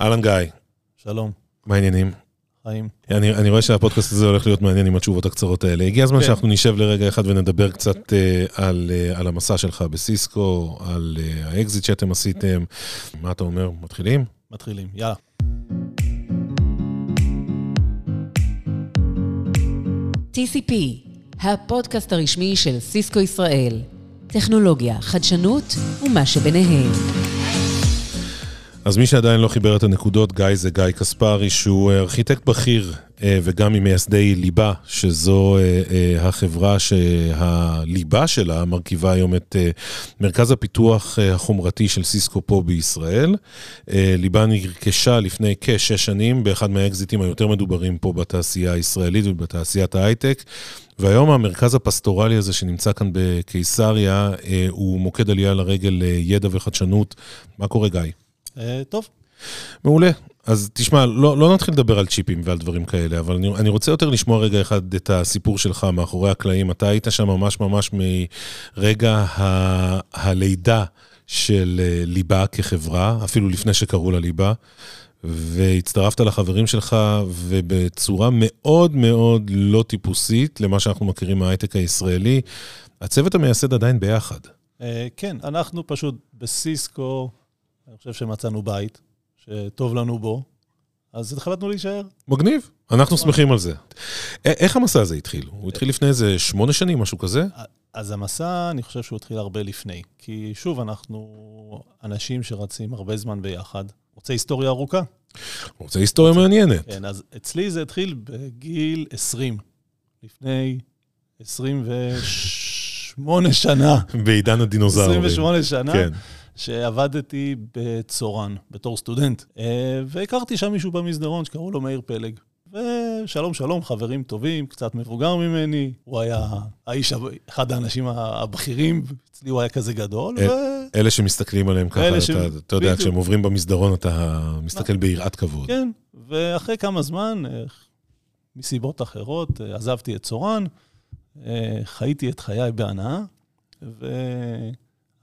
אהלן גיא, שלום, מה העניינים? חיים. אני, אני רואה שהפודקאסט הזה הולך להיות מעניין עם התשובות הקצרות האלה. הגיע הזמן כן. שאנחנו נשב לרגע אחד ונדבר קצת אה, על, אה, על המסע שלך בסיסקו, על אה, האקזיט שאתם עשיתם. מה אתה אומר? מתחילים? מתחילים, יאללה. TCP, הפודקאסט הרשמי של סיסקו ישראל. טכנולוגיה, חדשנות ומה שביניהם. אז מי שעדיין לא חיבר את הנקודות, גיא זה גיא קספרי, שהוא אה, ארכיטקט בכיר אה, וגם ממייסדי ליבה, שזו אה, החברה שהליבה שלה מרכיבה היום את מרכז הפיתוח החומרתי של סיסקו פה בישראל. ליבה נרכשה לפני כשש שנים באחד מהאקזיטים היותר מדוברים פה בתעשייה הישראלית ובתעשיית ההייטק. והיום המרכז הפסטורלי הזה שנמצא כאן בקיסריה, הוא מוקד עלייה לרגל לידע וחדשנות. מה קורה, גיא? אה, טוב, מעולה. אז תשמע, לא, לא נתחיל לדבר על צ'יפים ועל דברים כאלה, אבל אני, אני רוצה יותר לשמוע רגע אחד את הסיפור שלך מאחורי הקלעים. אתה היית שם ממש ממש מרגע ה, הלידה של אה, ליבה כחברה, אפילו לפני שקראו לה ליבה, והצטרפת לחברים שלך, ובצורה מאוד מאוד לא טיפוסית למה שאנחנו מכירים מההייטק הישראלי, הצוות המייסד עדיין ביחד. אה, כן, אנחנו פשוט בסיסקו, אני חושב שמצאנו בית, שטוב לנו בו, אז החלטנו להישאר. מגניב, אנחנו שמחים על זה. איך המסע הזה התחיל? הוא התחיל לפני איזה שמונה שנים, משהו כזה? אז המסע, אני חושב שהוא התחיל הרבה לפני. כי שוב, אנחנו אנשים שרצים הרבה זמן ביחד. רוצה היסטוריה ארוכה? רוצה היסטוריה מעניינת. כן, אז אצלי זה התחיל בגיל 20. לפני 28 שנה. בעידן הדינוזאורים. 28 שנה. כן. שעבדתי בצורן, בתור סטודנט. אה, והכרתי שם מישהו במסדרון שקראו לו מאיר פלג. ושלום שלום, חברים טובים, קצת מבוגר ממני. הוא היה האיש, אחד האנשים הבכירים, אצלי הוא היה כזה גדול, ו... אלה שמסתכלים עליהם ככה, ש- אתה, אתה יודע. כשהם עוברים במסדרון אתה מסתכל ביראת כבוד. כן, ואחרי כמה זמן, אה, מסיבות אחרות, אה, עזבתי את צורן, אה, חייתי את חיי בהנאה,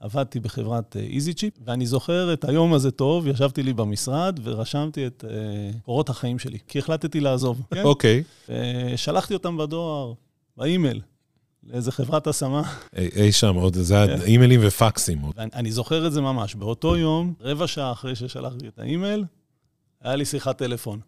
ועבדתי בחברת איזי צ'יפ, ואני זוכר את היום הזה טוב, ישבתי לי במשרד ורשמתי את אה, קורות החיים שלי, כי החלטתי לעזוב. כן? אוקיי, שלחתי אותם בדואר, באימייל, לאיזה חברת השמה. אי, אי שם, עוד, זה היה כן. אימיילים ופקסים. ואני אני זוכר את זה ממש. באותו יום, רבע שעה אחרי ששלחתי את האימייל, היה לי שיחת טלפון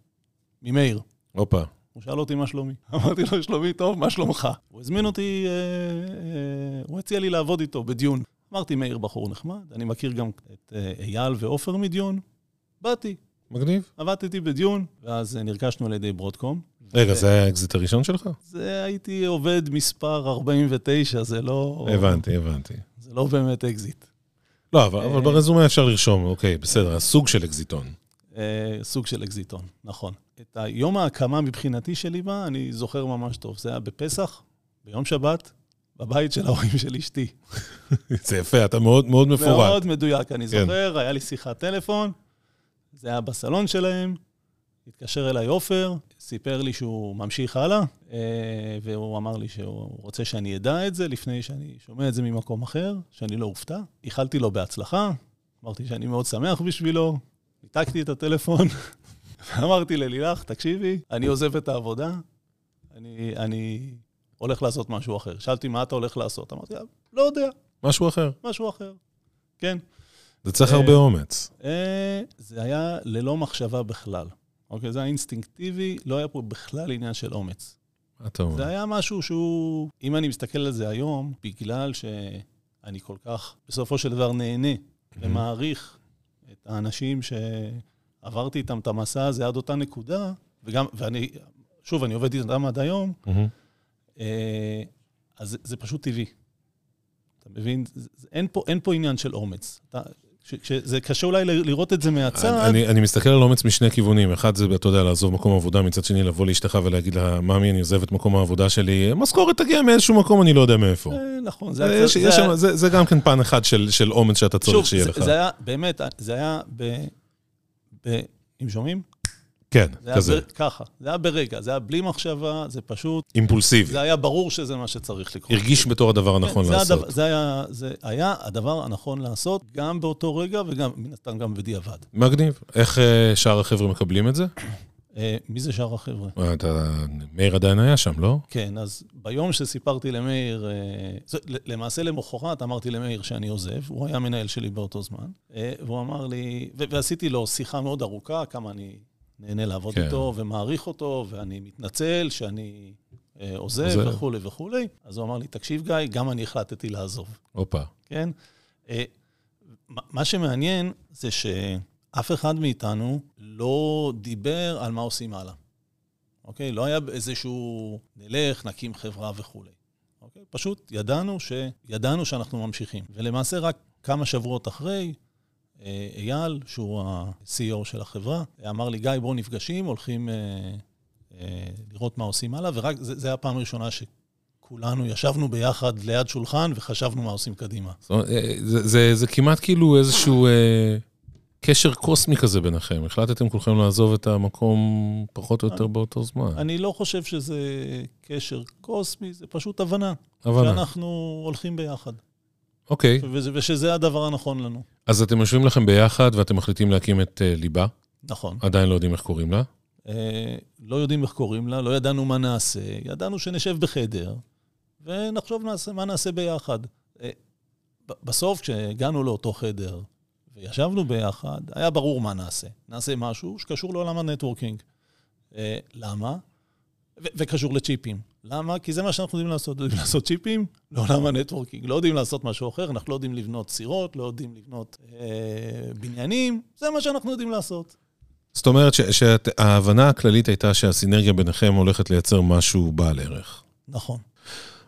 ממאיר. הופה. הוא שאל אותי מה שלומי. אמרתי לו, שלומי טוב, מה שלומך? הוא הזמין אותי, אה, אה, הוא הציע לי לעבוד איתו בדיון. אמרתי, מאיר בחור נחמד, אני מכיר גם את אה, אייל ועופר מדיון. באתי, מגניב. עבדתי בדיון, ואז אה, נרכשנו על ידי ברודקום. רגע, ו- זה היה האקזיט הראשון שלך? זה הייתי עובד מספר 49, זה לא... הבנתי, הבנתי. זה לא באמת אקזיט. לא, אבל אבל אה. ב resume אפשר לרשום, אוקיי, בסדר, הסוג של אקזיטון. סוג של אקזיטון, נכון. את היום ההקמה מבחינתי של ליבה, אני זוכר ממש טוב. זה היה בפסח, ביום שבת, בבית של ההורים של אשתי. זה יפה, אתה מאוד מאוד מפורט. מאוד מדויק, אני כן. זוכר, היה לי שיחת טלפון, זה היה בסלון שלהם, התקשר אליי עופר, סיפר לי שהוא ממשיך הלאה, אה, והוא אמר לי שהוא רוצה שאני אדע את זה לפני שאני שומע את זה ממקום אחר, שאני לא אופתע. איחלתי לו בהצלחה, אמרתי שאני מאוד שמח בשבילו, ניתקתי את הטלפון, ואמרתי ללילך, תקשיבי, אני עוזב את העבודה, אני, אני הולך לעשות משהו אחר. שאלתי, מה אתה הולך לעשות? אמרתי, לה, לא יודע, משהו אחר. משהו אחר. כן. זה צריך אה, הרבה אומץ. אה, זה היה ללא מחשבה בכלל. אוקיי, זה היה אינסטינקטיבי, לא היה פה בכלל עניין של אומץ. מה אתה אומר? זה היה משהו שהוא, אם אני מסתכל על זה היום, בגלל שאני כל כך, בסופו של דבר, נהנה ומעריך את האנשים שעברתי איתם את המסע הזה עד אותה נקודה, וגם, ואני, שוב, אני עובד איתם עד היום. אה, אז זה, זה פשוט טבעי. אתה מבין? אין, פה, אין פה עניין של אומץ. אתה, ש, ש, זה קשה אולי לראות את זה מהצד. אני, אני מסתכל על אומץ משני כיוונים. אחד זה, אתה יודע, לעזוב מקום עבודה, מצד שני לבוא לאשתך ולהגיד לה, ממי, אני עוזב את מקום העבודה שלי, משכורת תגיע מאיזשהו מקום, אני לא יודע מאיפה. אה, נכון, זה, זה, יש, זה, יש זה, שם, זה, זה גם כן פן אחד של, של אומץ שאתה צריך שוב, שיהיה זה, לך. זה היה, באמת, זה היה ב... ב אם שומעים? כן, זה כזה. היה ב... ככה, זה היה ברגע, זה היה בלי מחשבה, זה פשוט, אימפולסיבי. זה היה ברור שזה מה שצריך לקרות. הרגיש בתור הדבר הנכון כן, זה לעשות. הדבר, זה, היה, זה היה הדבר הנכון לעשות, גם באותו רגע וגם, מן הסתם, גם בדיעבד. מגניב. איך אה, שאר החבר'ה מקבלים את זה? אה, מי זה שאר החבר'ה? אה, אתה... מאיר עדיין היה שם, לא? כן, אז ביום שסיפרתי למאיר, זה- למעשה למחרת אמרתי למאיר שאני עוזב, הוא היה מנהל שלי באותו זמן, והוא אמר לי, ועשיתי לו שיחה מאוד ארוכה, כמה אני נהנה לעבוד כן. איתו ומעריך אותו, ואני מתנצל שאני אה, עוזב עוזב. וכולי וכולי. אז הוא אמר לי, תקשיב גיא, גם אני החלטתי לעזוב. הופה. כן? אה, מה- שמעניין זה שאף אחד מאיתנו לא דיבר על מה עושים הלאה. אוקיי? לא היה איזשהו, נלך, נקים חברה וכולי. אוקיי? פשוט ידענו, ש... ידענו שאנחנו ממשיכים. ולמעשה רק כמה שבועות אחרי, אייל, שהוא ה-CEO של החברה, אמר לי, גיא, בואו נפגשים, הולכים אה, אה, לראות מה עושים הלאה, ורק זה, היה הפעם הראשונה ש... כולנו ישבנו ביחד ליד שולחן וחשבנו מה עושים קדימה. זאת אומרת, אה, זה, זה, זה כמעט כאילו איזשהו אה, קשר קוסמי כזה ביניכם. החלטתם כולכם לעזוב את המקום פחות או יותר באותו זמן. אני לא חושב שזה קשר קוסמי, זה פשוט הבנה. הבנה. שאנחנו הולכים ביחד, אוקיי, וזה, ושזה הדבר הנכון לנו. אז אתם יושבים לכם ביחד ואתם מחליטים להקים את אה, ליבה. נכון. עדיין לא יודעים איך קוראים לה. אה, לא יודעים איך קוראים לה, לא ידענו מה נעשה, ידענו שנשב בחדר ונחשוב נעשה, מה נעשה ביחד. ב- בסוף, כשהגענו לאותו חדר וישבנו ביחד, היה ברור מה נעשה. נעשה משהו שקשור לעולם ה networking. אה, למה? וקשור לצ'יפים. למה? כי זה מה שאנחנו יודעים לעשות. יודעים לעשות צ'יפים לעולם ה networking. לא יודעים לעשות משהו אחר, אנחנו לא יודעים לבנות סירות, לא יודעים לבנות אה, בניינים, זה מה שאנחנו יודעים לעשות. זאת אומרת שההבנה הכללית הייתה שהסינרגיה ביניכם הולכת לייצר משהו בעל ערך. נכון.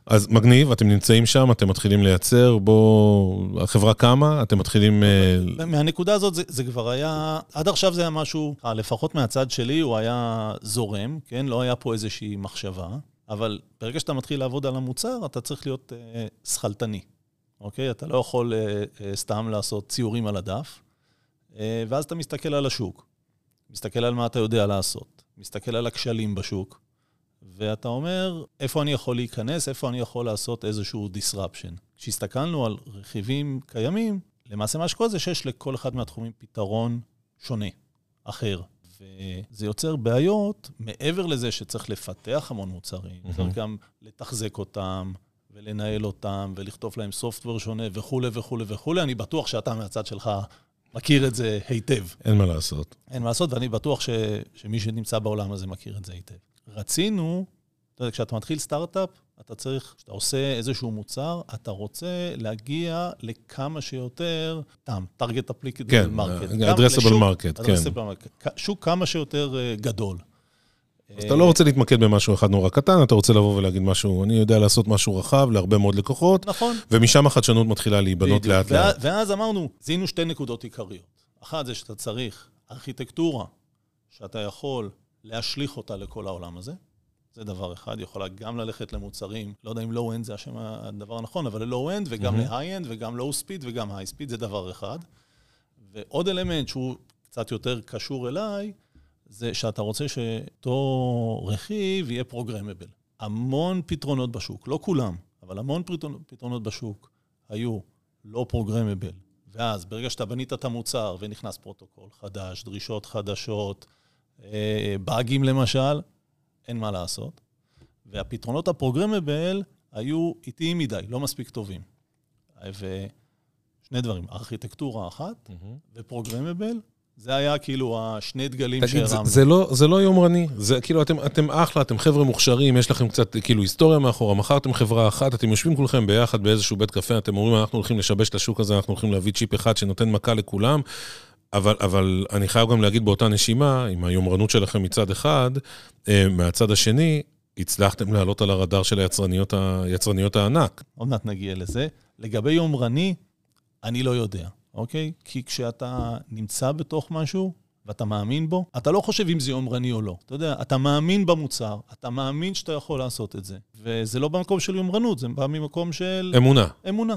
אז מגניב, אתם נמצאים שם, אתם מתחילים לייצר, בואו, החברה קמה, אתם מתחילים... אה, מהנקודה הזאת זה, זה כבר היה, עד עכשיו זה היה משהו, אה, לפחות מהצד שלי הוא היה זורם, כן? לא היה פה איזושהי מחשבה, אבל ברגע שאתה מתחיל לעבוד על המוצר, אתה צריך להיות אה, שכלתני, אוקיי? אתה לא יכול אה, אה, סתם לעשות ציורים על הדף, אה, ואז אתה מסתכל על השוק, מסתכל על מה אתה יודע לעשות, מסתכל על הכשלים בשוק, ואתה אומר, איפה אני יכול להיכנס, איפה אני יכול לעשות איזשהו disruption. כשהסתכלנו על רכיבים קיימים, למעשה מה שקורה זה שיש לכל אחד מהתחומים פתרון שונה, אחר. וזה יוצר בעיות, מעבר לזה שצריך לפתח המון מוצרים, מהמם. צריך גם לתחזק אותם, ולנהל אותם, ולכתוב להם סופטוור שונה וכולי וכולי וכולי. אני בטוח שאתה מהצד שלך מכיר את זה היטב. אין מה לעשות. אין מה לעשות, ואני בטוח ש, שמי שנמצא בעולם הזה מכיר את זה היטב. רצינו, אתה יודע, כשאתה מתחיל סטארט-אפ, אתה צריך, כשאתה עושה איזשהו מוצר, אתה רוצה להגיע לכמה שיותר, טעם, target applicable כן, market. addressable market, כן. addressable market. שוק כמה שיותר אה, גדול. אז אתה לא רוצה להתמקד במשהו אחד נורא קטן, אתה רוצה לבוא ולהגיד משהו, אני יודע לעשות משהו רחב להרבה מאוד לקוחות, נכון. ומשם החדשנות מתחילה להיבנות בדיוק. לאט ואז- לאט. ואז אמרנו, זיהינו שתי נקודות עיקריות. אחת זה שאתה צריך ארכיטקטורה שאתה יכול להשליך אותה לכל העולם הזה. זה דבר אחד, יכולה גם ללכת למוצרים, לא יודע אם low-end זה השם הדבר הנכון, אבל ל low-end וגם מהמם. ל high-end וגם low-speed וגם high-speed, זה דבר אחד. ועוד אלמנט שהוא קצת יותר קשור אליי, זה שאתה רוצה שאותו רכיב יהיה programmable. המון פתרונות בשוק, לא כולם, אבל המון פתרונות, פתרונות בשוק היו לא programmable. ואז ברגע שאתה בנית את המוצר ונכנס פרוטוקול חדש, דרישות חדשות, אה, באגים למשל, אין מה לעשות. והפתרונות ה programmable היו איטיים מדי, לא מספיק טובים. ושני דברים, ארכיטקטורה אחת מהמם. ו programmable, זה היה כאילו השני דגלים תגיד, זה- שהרמנו. זה לא- זה לא יומרני, זה כאילו, אתם- אתם אחלה, אתם חבר'ה מוכשרים, יש לכם קצת כאילו היסטוריה מאחורה, מכרתם חברה אחת, אתם יושבים כולכם ביחד באיזשהו בית קפה, אתם אומרים, אנחנו הולכים לשבש את השוק הזה, אנחנו הולכים להביא צ'יפ אחד שנותן מכה לכולם, אבל, אבל אני חייב גם להגיד באותה נשימה, עם היומרנות שלכם מצד אחד, אה, מהצד השני, הצלחתם לעלות על הרדאר של היצרניות, ה- יצרניות הענק. עוד מעט נגיע לזה. לגבי יומרני, אני לא יודע, אוקיי? כי כשאתה נמצא בתוך משהו ואתה מאמין בו, אתה לא חושב אם זה יומרני או לא. אתה יודע, אתה מאמין במוצר, אתה מאמין שאתה יכול לעשות את זה. וזה לא במקום של יומרנות, זה בא ממקום של אמונה, אמונה,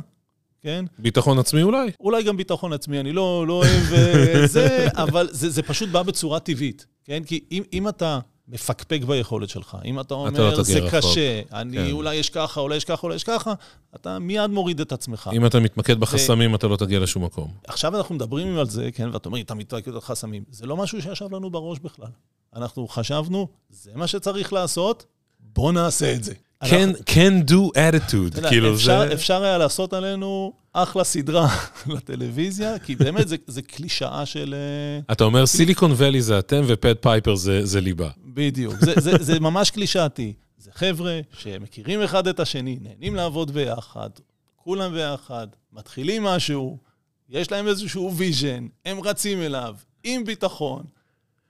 כן? ביטחון עצמי אולי? אולי גם ביטחון עצמי, אני לא, לא אוהב אה, זה, אבל זה, זה פשוט בא בצורה טבעית. כן? כי אם, אם אתה מפקפק ביכולת שלך, אם אתה אומר, לא תגיע זה רחוק." קשה, אני כן. אולי יש ככה, אולי יש ככה, אולי יש ככה, אתה מיד מוריד את עצמך. אם אתה מתמקד בחסמים, אתה לא תגיע לשום מקום. עכשיו אנחנו מדברים על זה, כן, ואתה אומר, אתה מתמקד על חסמים. זה לא משהו שישב לנו בראש בכלל. אנחנו חשבנו, זה מה שצריך לעשות, בוא נעשה את זה. Can, can do attitude, כאילו אפשר, זה... אפשר היה לעשות עלינו אחלה סדרה לטלוויזיה, כי באמת זה, זה קלישאה של... אה, אתה אומר Silicon Valley זה אתם ו Pied Piper זה, זה ליבה. בדיוק. זה, זה, זה ממש קלישאתי. זה חבר'ה שמכירים אחד את השני, נהנים לעבוד ביחד, כולם ביחד, מתחילים משהו, יש להם איזשהו vision, הם רצים אליו, עם ביטחון.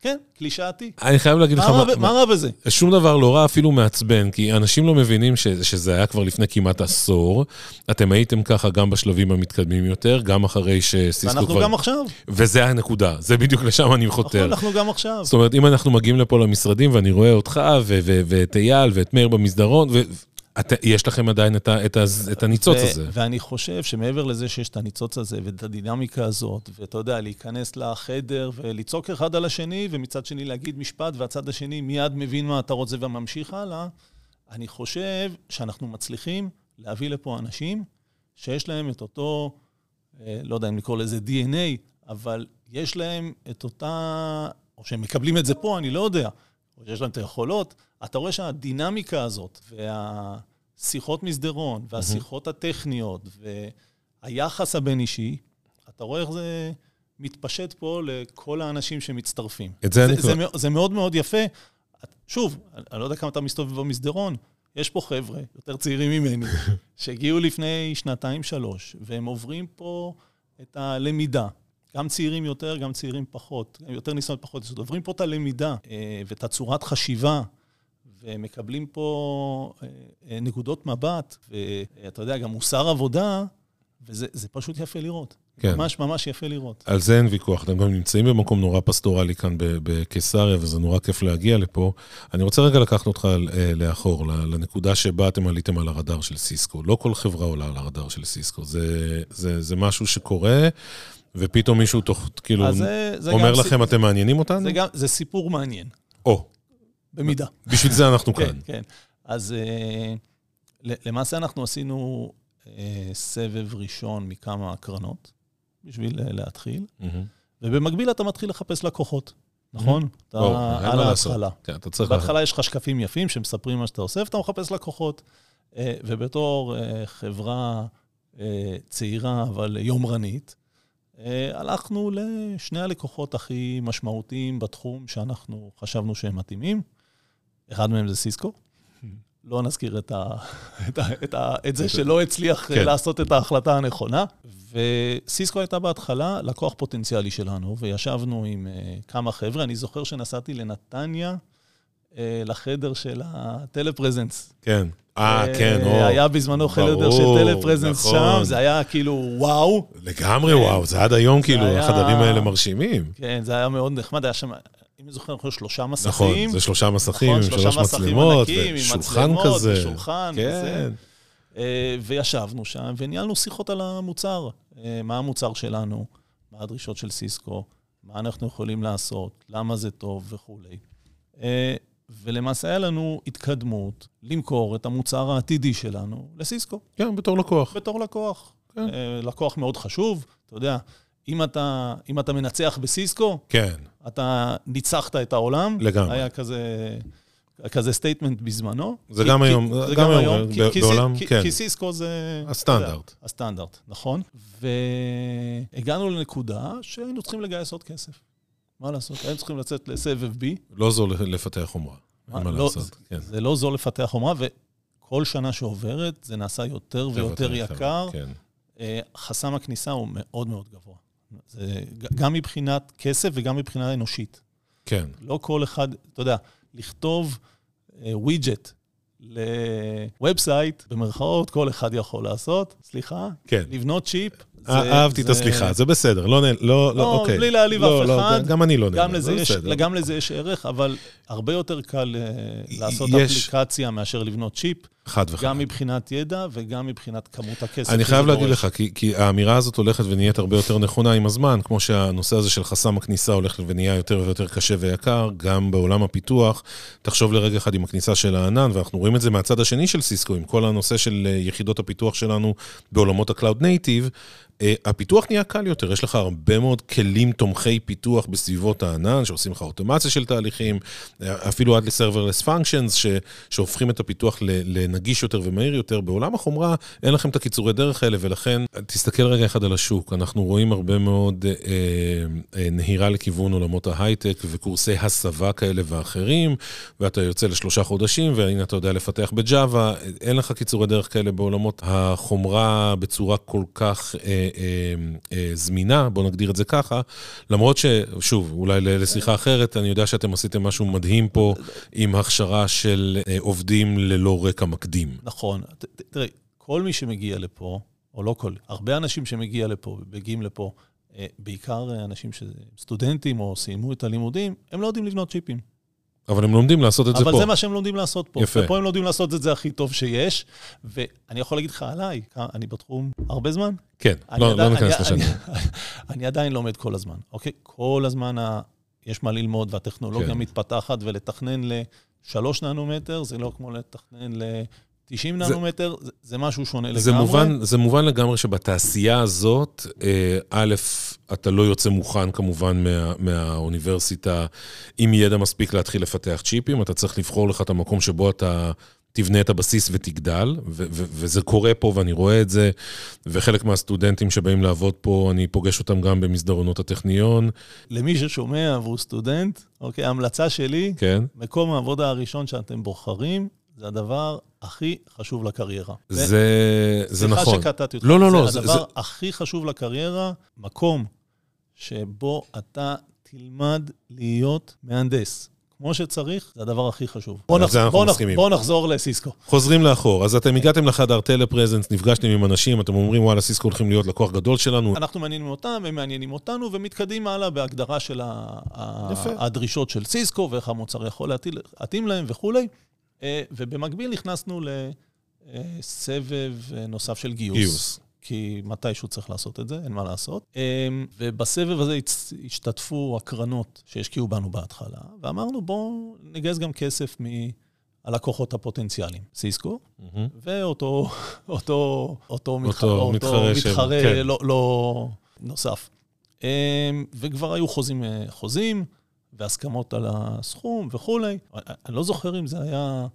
כן, קלישאתי. אני חייב להגיד לך, מה מה- רע בזה? שום דבר לא רע, אפילו מעצבן, כי אנשים לא מבינים ש, שזה היה כבר לפני כמעט עשור. אתם הייתם ככה גם בשלבים המתקדמים יותר, גם אחרי שסיסקו ואנחנו כבר... גם עכשיו. וזה הנקודה, זה בדיוק לשם אני נכון, חותר. אנחנו גם עכשיו. זאת אומרת, אם אנחנו מגיעים לפה למשרדים ואני רואה אותך ואת אייל ואת מאיר במסדרון, ויש לכם עדיין את, ה- את, ה- את הניצוץ ו- הזה. ואני חושב שמעבר לזה שיש את הניצוץ הזה ואת הדינמיקה הזאת, ואתה יודע, להיכנס לחדר ולצעוק אחד על השני, ומצד שני להגיד משפט, והצד השני מיד מבין מה אתה רוצה וממשיך הלאה, אני חושב שאנחנו מצליחים להביא לפה אנשים שיש להם את אותו, אה, לא יודע אם לקרוא לזה DNA, אבל יש להם את אותה, או שהם מקבלים את זה פה, אני לא יודע, או שיש להם את היכולות. אתה רואה שהדינמיקה הזאת, והשיחות מסדרון, והשיחות הטכניות, והיחס הבין-אישי, אתה רואה איך זה מתפשט פה לכל האנשים שמצטרפים. את זה אני זה, כבר- זה, זה מאוד מאוד יפה. שוב, אני לא יודע כמה אתה מסתובב במסדרון, יש פה חבר'ה, יותר צעירים ממני, שהגיעו לפני שנתיים-שלוש, והם עוברים פה את הלמידה. גם צעירים יותר, גם צעירים פחות, יותר ניסיון פחות. עוברים פה את הלמידה אה, ואת הצורת חשיבה, ומקבלים פה אה, אה, נקודות מבט, ואתה יודע, גם מוסר עבודה, וזה זה פשוט יפה לראות. כן. ממש ממש יפה לראות. על זה אין ויכוח, אתם גם נמצאים במקום נורא פסטורלי כאן בקיסריה, וזה נורא כיף להגיע לפה. אני רוצה רגע לקחת אותך אה, לאחור, לנקודה שבה אתם עליתם על הרדאר של סיסקו. לא כל חברה עולה על הרדאר של סיסקו, זה, זה, זה משהו שקורה, ופתאום מישהו תוך, כאילו, זה, זה אומר לכם, אתם מעניינים אותנו? זה, גם, זה סיפור מעניין, או, במידה. בשביל זה אנחנו כן, כאן. כן. אז אה, ל- למעשה אנחנו עשינו אה, סבב ראשון מכמה הקרנות, בשביל אה, להתחיל, מהמם. ובמקביל אתה מתחיל לחפש לקוחות, נכון? אתה על. ההתחלה. כן, אתה צריך... בהתחלה יש לך שקפים יפים שמספרים מה שאתה עושה, ואתה מחפש לקוחות. ובתור חברה צעירה אבל יומרנית, הלכנו לשני הלקוחות הכי משמעותיים בתחום שאנחנו חשבנו שהם מתאימים. אחד מהם זה סיסקו. לא נזכיר את, ה, את, ה, את, ה, את זה שלא הצליח כן. כן. לעשות את ההחלטה הנכונה. וסיסקו הייתה בהתחלה לקוח פוטנציאלי שלנו, וישבנו עם uh, כמה חבר'ה. אני זוכר שנסעתי לנתניה, uh, לחדר של הטלפרזנס. כן. אה, כן, או. היה בזמנו חדר של טלפרזנס נכון. שם, זה היה כאילו וואו. לגמרי, וואו, זה עד היום, כאילו, היה- החדרים האלה מרשימים. כן, זה היה מאוד נחמד, היה שם, אם אני זוכר, חושב שלושה מסכים. נכון, זה שלושה מסכים עם נכון, שלוש שלושה מסכים מצלמות, ענקיים, עם ושולחן מצלמות, כזה. ושולחן כן. וזה. אה, וישבנו שם וניהלנו שיחות על המוצר. אה, מה המוצר שלנו, מה הדרישות של סיסקו, מה אנחנו יכולים לעשות, למה זה טוב וכולי. אה, ולמעשה היה לנו התקדמות למכור את המוצר העתידי שלנו לסיסקו, כן, בתור לקוח. בתור לקוח. כן. לקוח מאוד חשוב, אתה יודע, אם אתה, אם אתה מנצח בסיסקו, כן, אתה ניצחת את העולם. לגמרי. היה כזה, כזה statement בזמנו. זה כי- גם כי- היום, זה גם היום, כי- כי בעולם, כי- כן. כי סיסקו זה... הסטנדרט. יודע, הסטנדרט, נכון. והגענו לנקודה שהיינו צריכים לגייס עוד כסף. מה לעשות? היינו צריכים לצאת לסבב B. לא זול לפתח חומרה. אין מה לא, לעשות, כן. זה לא זול לפתח חומרה, וכל שנה שעוברת זה נעשה יותר ויותר יקר. כן. אה, חסם הכניסה הוא מאוד מאוד גבוה. זה גם מבחינת כסף וגם מבחינה אנושית. כן, לא כל אחד, אתה יודע, לכתוב widget ל website, במרכאות, כל אחד יכול לעשות, סליחה, כן. לבנות צ'יפ, אהבתי את זה- הסליחה, זה בסדר, לא, לא, לא, לא, אוקיי. בלי להעליב לא, אף לא, אחד. גם אני לא נהנה, לזה, זה יש, בסדר. גם לזה יש ערך, אבל הרבה יותר קל אה, לעשות יש- אפליקציה מאשר לבנות צ'יפ, חד וחד. גם מבחינת ידע וגם מבחינת כמות הכסף. אני חייב להגיד. לך, כי, כי האמירה הזאת הולכת ונהיית הרבה יותר נכונה עם הזמן, כמו שהנושא הזה של חסם הכניסה הולך ונהיה יותר ויותר קשה ויקר, גם בעולם הפיתוח. תחשוב לרגע אחד עם הכניסה של הענן, ואנחנו רואים את זה מהצד השני של סיסקו, עם כל הנושא של אה, יחידות הפיתוח שלנו בעולמות ה-Cloud Native. אה, הפיתוח נהיה קל יותר, יש לך הרבה מאוד כלים תומכי פיתוח בסביבות הענן, שעושים לך אוטומציה של תהליכים, אה, אפילו עד ל-serverless functions, שהופכים את הפיתוח לנגיש יותר ומהיר יותר. בעולם החומרה אין לכם את הקיצורי דרך האלה, ולכן תסתכל רגע אחד על השוק. אנחנו רואים הרבה מאוד אה, אה, נהירה לכיוון עולמות ההייטק וקורסי הסבה כאלה ואחרים, ואתה יוצא לשלושה חודשים, והנה אתה יודע לפתח בג'אווה, אין לך קיצורי דרך כאלה בעולמות החומרה בצורה כל כך אה, זמינה, בוא נגדיר את זה ככה, למרות ששוב, אולי לשיחה אחרת, אני יודע שאתם עשיתם משהו מדהים פה עם הכשרה של אה, עובדים ללא רקע מקדים. נכון. תראה, כל מי שמגיע לפה, או לא כל, הרבה אנשים שמגיע לפה, מגיעים לפה, אה, בעיקר אה, אנשים שהם סטודנטים או סיימו את הלימודים, הם לא יודעים לבנות צ'יפים. אבל הם לומדים לעשות את זה אבל פה. זה מה שהם לומדים לעשות פה. יפה. ופה הם לומדים לעשות את זה הכי טוב שיש. ואני יכול להגיד לך עליי, אני בתחום הרבה זמן. כן, אני לא, עדיין- לא ניכנס לשנים. אני- אני עדיין לומד כל הזמן, אוקיי? כל הזמן ה... יש מה ללמוד, והטכנולוגיה כן. מתפתחת, ולתכנן ל-3 ננומטר זה לא כמו לתכנן ל-90 ננומטר, זה, זה משהו שונה לגמרי. זה מובן, זה מובן לגמרי שבתעשייה הזאת, אה, א', אתה לא יוצא מוכן כמובן מה, מהאוניברסיטה עם ידע מספיק להתחיל לפתח צ'יפים, אתה צריך לבחור לך את המקום שבו אתה תבנה את הבסיס ותגדל, ו- ו- וזה קורה פה ואני רואה את זה, וחלק מהסטודנטים שבאים לעבוד פה, אני פוגש אותם גם במסדרונות הטכניון, למי ששומע והוא סטודנט, אוקיי, ההמלצה שלי, כן? מקום העבודה הראשון שאתם בוחרים, זה הדבר הכי חשוב לקריירה. זה, זה נכון. סליחה שקטעתי אותך. לא, לא, לא, זה זה- הדבר זה- הכי חשוב לקריירה, מקום שבו אתה תלמד להיות מהנדס. כמו שצריך, זה הדבר הכי חשוב. בוא, על זה אנחנו בוא, מסכימים. בוא נחזור לסיסקו. חוזרים לאחור, אז אתם הגעתם לחדר טלפרזנס, נפגשתם עם אנשים, אתם אומרים, וואלה, סיסקו הולכים להיות לקוח גדול שלנו. אנחנו מעניינים אותם, הם מעניינים אותנו, ומתקדמים הלאה בהגדרה של ה-. הדרישות של סיסקו, ואיך המוצר יכול להתאים להם וכולי. אה, ובמקביל נכנסנו לסבב אה, נוסף של גיוס. גיוס. כי מתישהו צריך לעשות את זה, אין מה לעשות. אה, ובסבב הזה השתתפו הקרנות שהשקיעו בנו בהתחלה, ואמרנו, בואו נגייס גם כסף מהלקוחות הפוטנציאליים. סיסקו, מהמם. ואותו אותו, אותו מתחרה, אותו מתחרה של- מתחרה כן. לא, לא נוסף. וכבר היו חוזים, חוזים והסכמות על הסכום וכולי. אני לא זוכר אם זה היה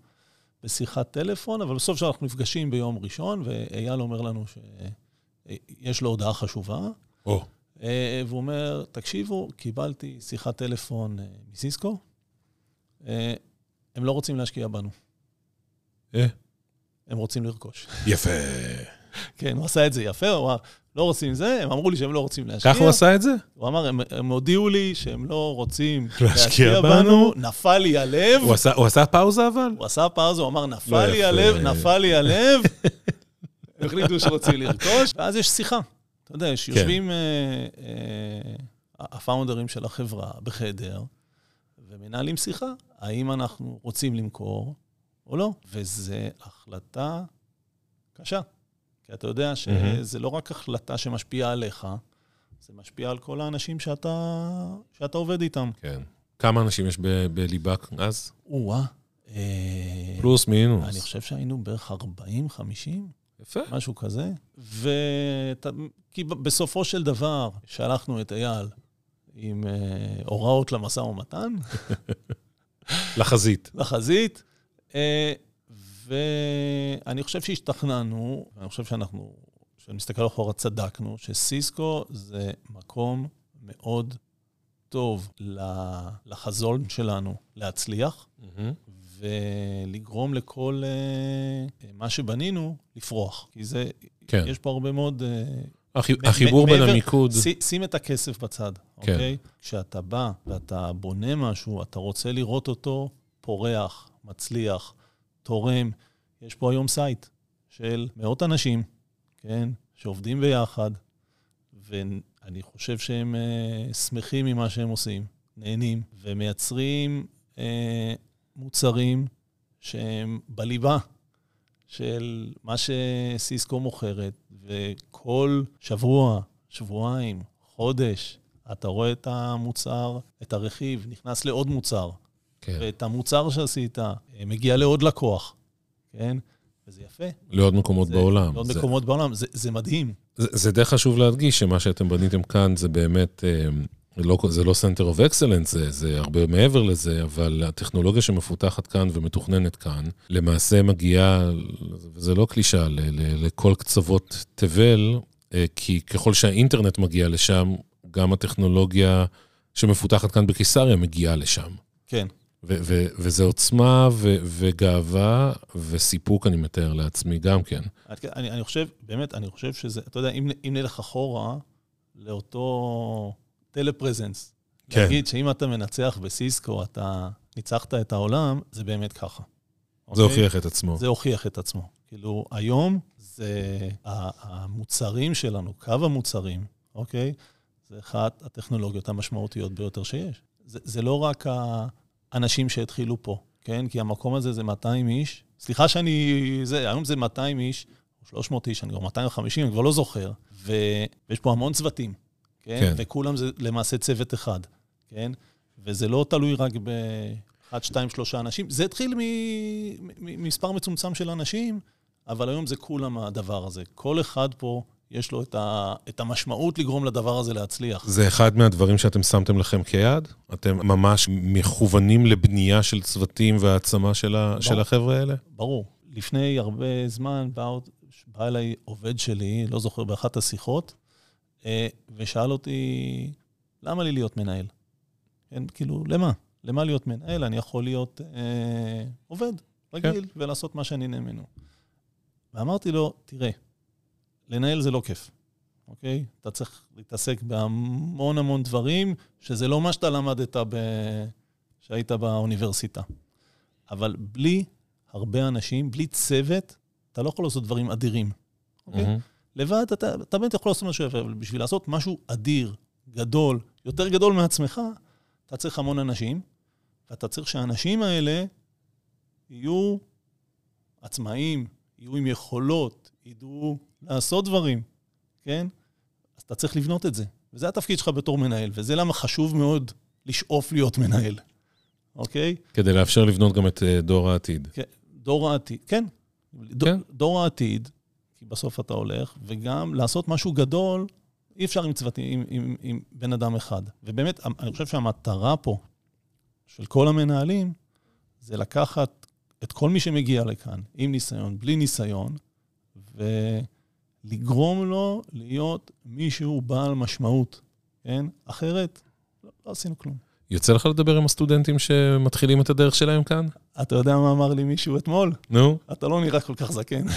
בשיחת טלפון, אבל בסוף שאנחנו נפגשים ביום ראשון, ואייל אומר לנו שיש לו הודעה חשובה, או, אה, והוא אומר, תקשיבו, קיבלתי שיחת טלפון אה, מסיסקו, אה, הם לא רוצים להשקיע בנו, אה, הם רוצים לרכוש. יפה. כן, הוא עשה את זה יפה, הוא אמר, לא רוצים זה, הם אמרו לי שהם לא רוצים להשקיע. ככה הוא עשה את זה? הוא אמר, הם, הם הודיעו לי שהם לא רוצים להשקיע בנו. בנו, נפל לי הלב. הוא עשה- הוא עשה פאוזה אבל? הוא עשה פאוזה, הוא אמר, לא נפל לי יפה. הלב, נפל לי הלב. החליטו שרוצים לרכוש, ואז יש שיחה. אתה יודע, כן. שיושבים אה, אה, הפאונדרים של החברה בחדר, ומנהלים שיחה, האם אנחנו רוצים למכור או לא. וזו החלטה קשה. כי אתה יודע. שזה לא רק החלטה שמשפיעה עליך, זה משפיע על כל האנשים שאתה, שאתה עובד איתם. כן. כמה אנשים יש ב- בליבק אז? או-אה. אה, פלוס מינוס. אני חושב שהיינו בערך 40, 50, יפה. משהו כזה. ו... כי בסופו של דבר, שלחנו את אייל עם אה, הוראות למשא ומתן, לחזית. לחזית, אה, ואני חושב שהשתכנענו, אני חושב שאנחנו, כשאני מסתכל אחורה, צדקנו, שסיסקו זה מקום מאוד טוב לחזון שלנו להצליח. מהמם. ולגרום לכל uh, מה שבנינו לפרוח. כי זה, כן. יש פה הרבה מאוד... Uh, מ- החיבור בין המיקוד, ש- שים את הכסף בצד, כן. אוקיי? כשאתה בא ואתה בונה משהו, אתה רוצה לראות אותו פורח, מצליח, תורם. יש פה היום site של מאות אנשים, כן, שעובדים ביחד, ואני חושב שהם אה, שמחים ממה שהם עושים, נהנים, ומייצרים אה, מוצרים שהם בליבה של מה שסיסקו מוכרת, וכל שבוע, שבועיים, חודש, אתה רואה את המוצר, את הרכיב, נכנס לעוד מוצר. כן. ואת המוצר שעשית, אה, מגיע לעוד לקוח, כן? וזה יפה. לעוד מקומות זה, בעולם. לעוד זה... מקומות בעולם, זה, זה מדהים. זה, זה די חשוב להדגיש שמה שאתם בניתם כאן זה באמת, אה, לא, זה לא Center of Excellence, זה, זה הרבה מעבר לזה, אבל הטכנולוגיה שמפותחת כאן ומתוכננת כאן, למעשה מגיעה, זה לא קלישה, לכל קצוות תבל, אה, כי ככל שהאינטרנט מגיע לשם, גם הטכנולוגיה שמפותחת כאן בקיסריה מגיעה לשם. כן. ו- וזה עוצמה ו- וגאווה וסיפוק, אני מתאר לעצמי גם כן. אני, אני חושב, באמת, אני חושב שזה, אתה יודע, אם, אם נלך אחורה לאותו טלפרזנס, כן. להגיד שאם אתה מנצח בסיסקו, אתה ניצחת את העולם, זה באמת ככה. זה אוקיי? הוכיח את עצמו. זה הוכיח את עצמו. כאילו, היום זה המוצרים שלנו, קו המוצרים, אוקיי? זה אחת הטכנולוגיות המשמעותיות ביותר שיש. זה, זה לא רק האנשים שהתחילו פה, כן? כי המקום הזה זה 200 איש. סליחה שאני... זה, היום זה 200 איש, או 300 איש, אני כבר 250, אני כבר לא זוכר. ו, ויש פה המון צוותים, כן? כן? וכולם זה למעשה צוות אחד, כן? וזה לא תלוי רק ב-1, 2, 3 אנשים. זה התחיל ממספר מצומצם של אנשים, אבל היום זה כולם הדבר הזה. כל אחד פה יש לו את, ה, את המשמעות לגרום לדבר הזה להצליח. זה אחד מהדברים שאתם שמתם לכם כיעד? אתם ממש מכוונים לבנייה של צוותים והעצמה של, ה, של החבר'ה האלה? ברור. לפני הרבה זמן בא, בא אליי עובד שלי, לא זוכר, באחת השיחות, אה, ושאל אותי, למה לי להיות מנהל? כן, כאילו, למה? למה להיות מנהל? אני יכול להיות אה, עובד רגיל כן. ולעשות מה שאני נהנה ממנו. ואמרתי לו, תראה, לנהל זה לא כיף, אוקיי? אתה צריך להתעסק בהמון המון דברים, שזה לא מה שאתה למדת ב... שהיית באוניברסיטה. אבל בלי הרבה אנשים, בלי צוות, אתה לא יכול לעשות דברים אדירים, אוקיי? Mm-hmm. לבד אתה, אתה באמת יכול לעשות משהו יפה, אבל בשביל לעשות משהו אדיר, גדול, יותר גדול מעצמך, אתה צריך המון אנשים, ואתה צריך שהאנשים האלה יהיו עצמאים, יהיו עם יכולות, ידעו לעשות דברים, כן? אז אתה צריך לבנות את זה. וזה התפקיד שלך בתור מנהל, וזה למה חשוב מאוד לשאוף להיות מנהל, אוקיי? כדי לאפשר לבנות גם את uh, דור העתיד. כן, דור העתיד, כן. כן. דור העתיד, כי בסוף אתה הולך, וגם לעשות משהו גדול, אי אפשר עם צוותים, עם, עם, עם בן אדם אחד. ובאמת, אני חושב שהמטרה פה של כל המנהלים, זה לקחת את כל מי שמגיע לכאן, עם ניסיון, בלי ניסיון, ולגרום לו להיות מישהו בעל משמעות, כן? אחרת, לא, לא עשינו כלום. יוצא לך לדבר עם הסטודנטים שמתחילים את הדרך שלהם כאן? אתה יודע מה אמר לי מישהו אתמול? נו? אתה לא נראה כל כך זקן.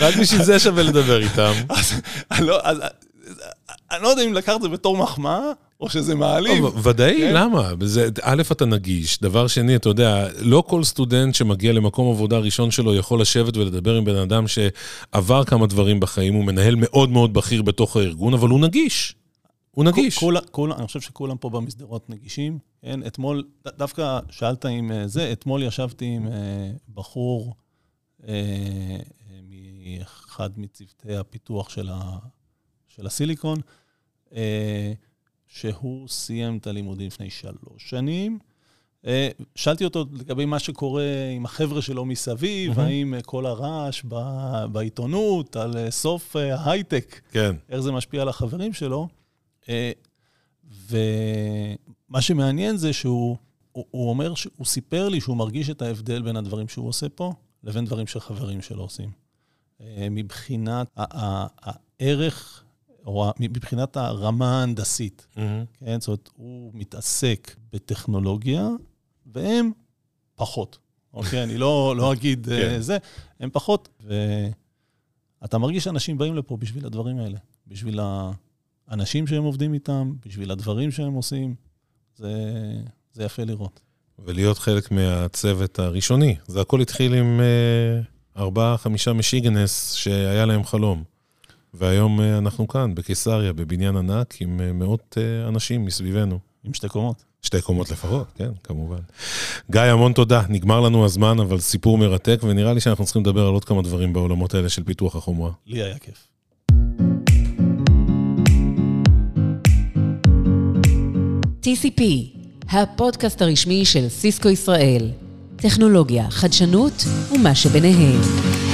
רק בשביל זה שווה לדבר איתם. אז, לא, אז, אני לא יודע אם לקחת את זה בתור מחמאה, או שזה מעליב. ודאי, כן? למה? זה, א', אתה נגיש. דבר שני, אתה יודע, לא כל סטודנט שמגיע למקום עבודה ראשון שלו יכול לשבת ולדבר עם בן אדם שעבר כמה דברים בחיים, הוא מנהל מאוד מאוד בכיר בתוך הארגון, אבל הוא נגיש. הוא נגיש. כול, כול, אני חושב שכולם פה במסדרות נגישים. כן, אתמול, דווקא שאלת אם אה, זה, אתמול ישבתי עם אה, בחור אה, מאחד מצוותי הפיתוח של, ה, של הסיליקון, שהוא סיים את הלימודים לפני שלוש שנים. אה, שאלתי אותו לגבי מה שקורה עם החבר'ה שלו מסביב, mm-hmm. האם אה, כל הרעש בעיתונות, על אה, סוף ההייטק, כן. איך זה משפיע על החברים שלו. ומה שמעניין זה שהוא הוא, הוא אומר, הוא סיפר לי שהוא מרגיש את ההבדל בין הדברים שהוא עושה פה לבין דברים שחברים שלו עושים. מבחינת הערך מבחינת הרמה ההנדסית. Mm-hmm. כן, זאת אומרת, הוא מתעסק בטכנולוגיה, והם פחות. אוקיי, אני לא, לא אגיד אה, כן. זה, הם פחות. ואתה מרגיש שאנשים באים לפה בשביל הדברים האלה, בשביל האנשים שהם עובדים איתם, בשביל הדברים שהם עושים. זה, זה יפה לראות. ולהיות חלק מהצוות הראשוני. זה הכל התחיל עם אה, ארבעה, חמישה משיגנס שהיה להם חלום. והיום אה, אנחנו כאן, בקיסריה, בבניין ענק, עם אה, מאות אה, אנשים מסביבנו. עם שתי קומות. שתי קומות לפחות, כן, כמובן. גיא, המון תודה. נגמר לנו הזמן, אבל סיפור מרתק, ונראה לי שאנחנו צריכים לדבר על עוד כמה דברים בעולמות האלה של פיתוח החומרה. לי היה כיף. TCP, הפודקאסט הרשמי של סיסקו ישראל. טכנולוגיה, חדשנות ומה שביניהם.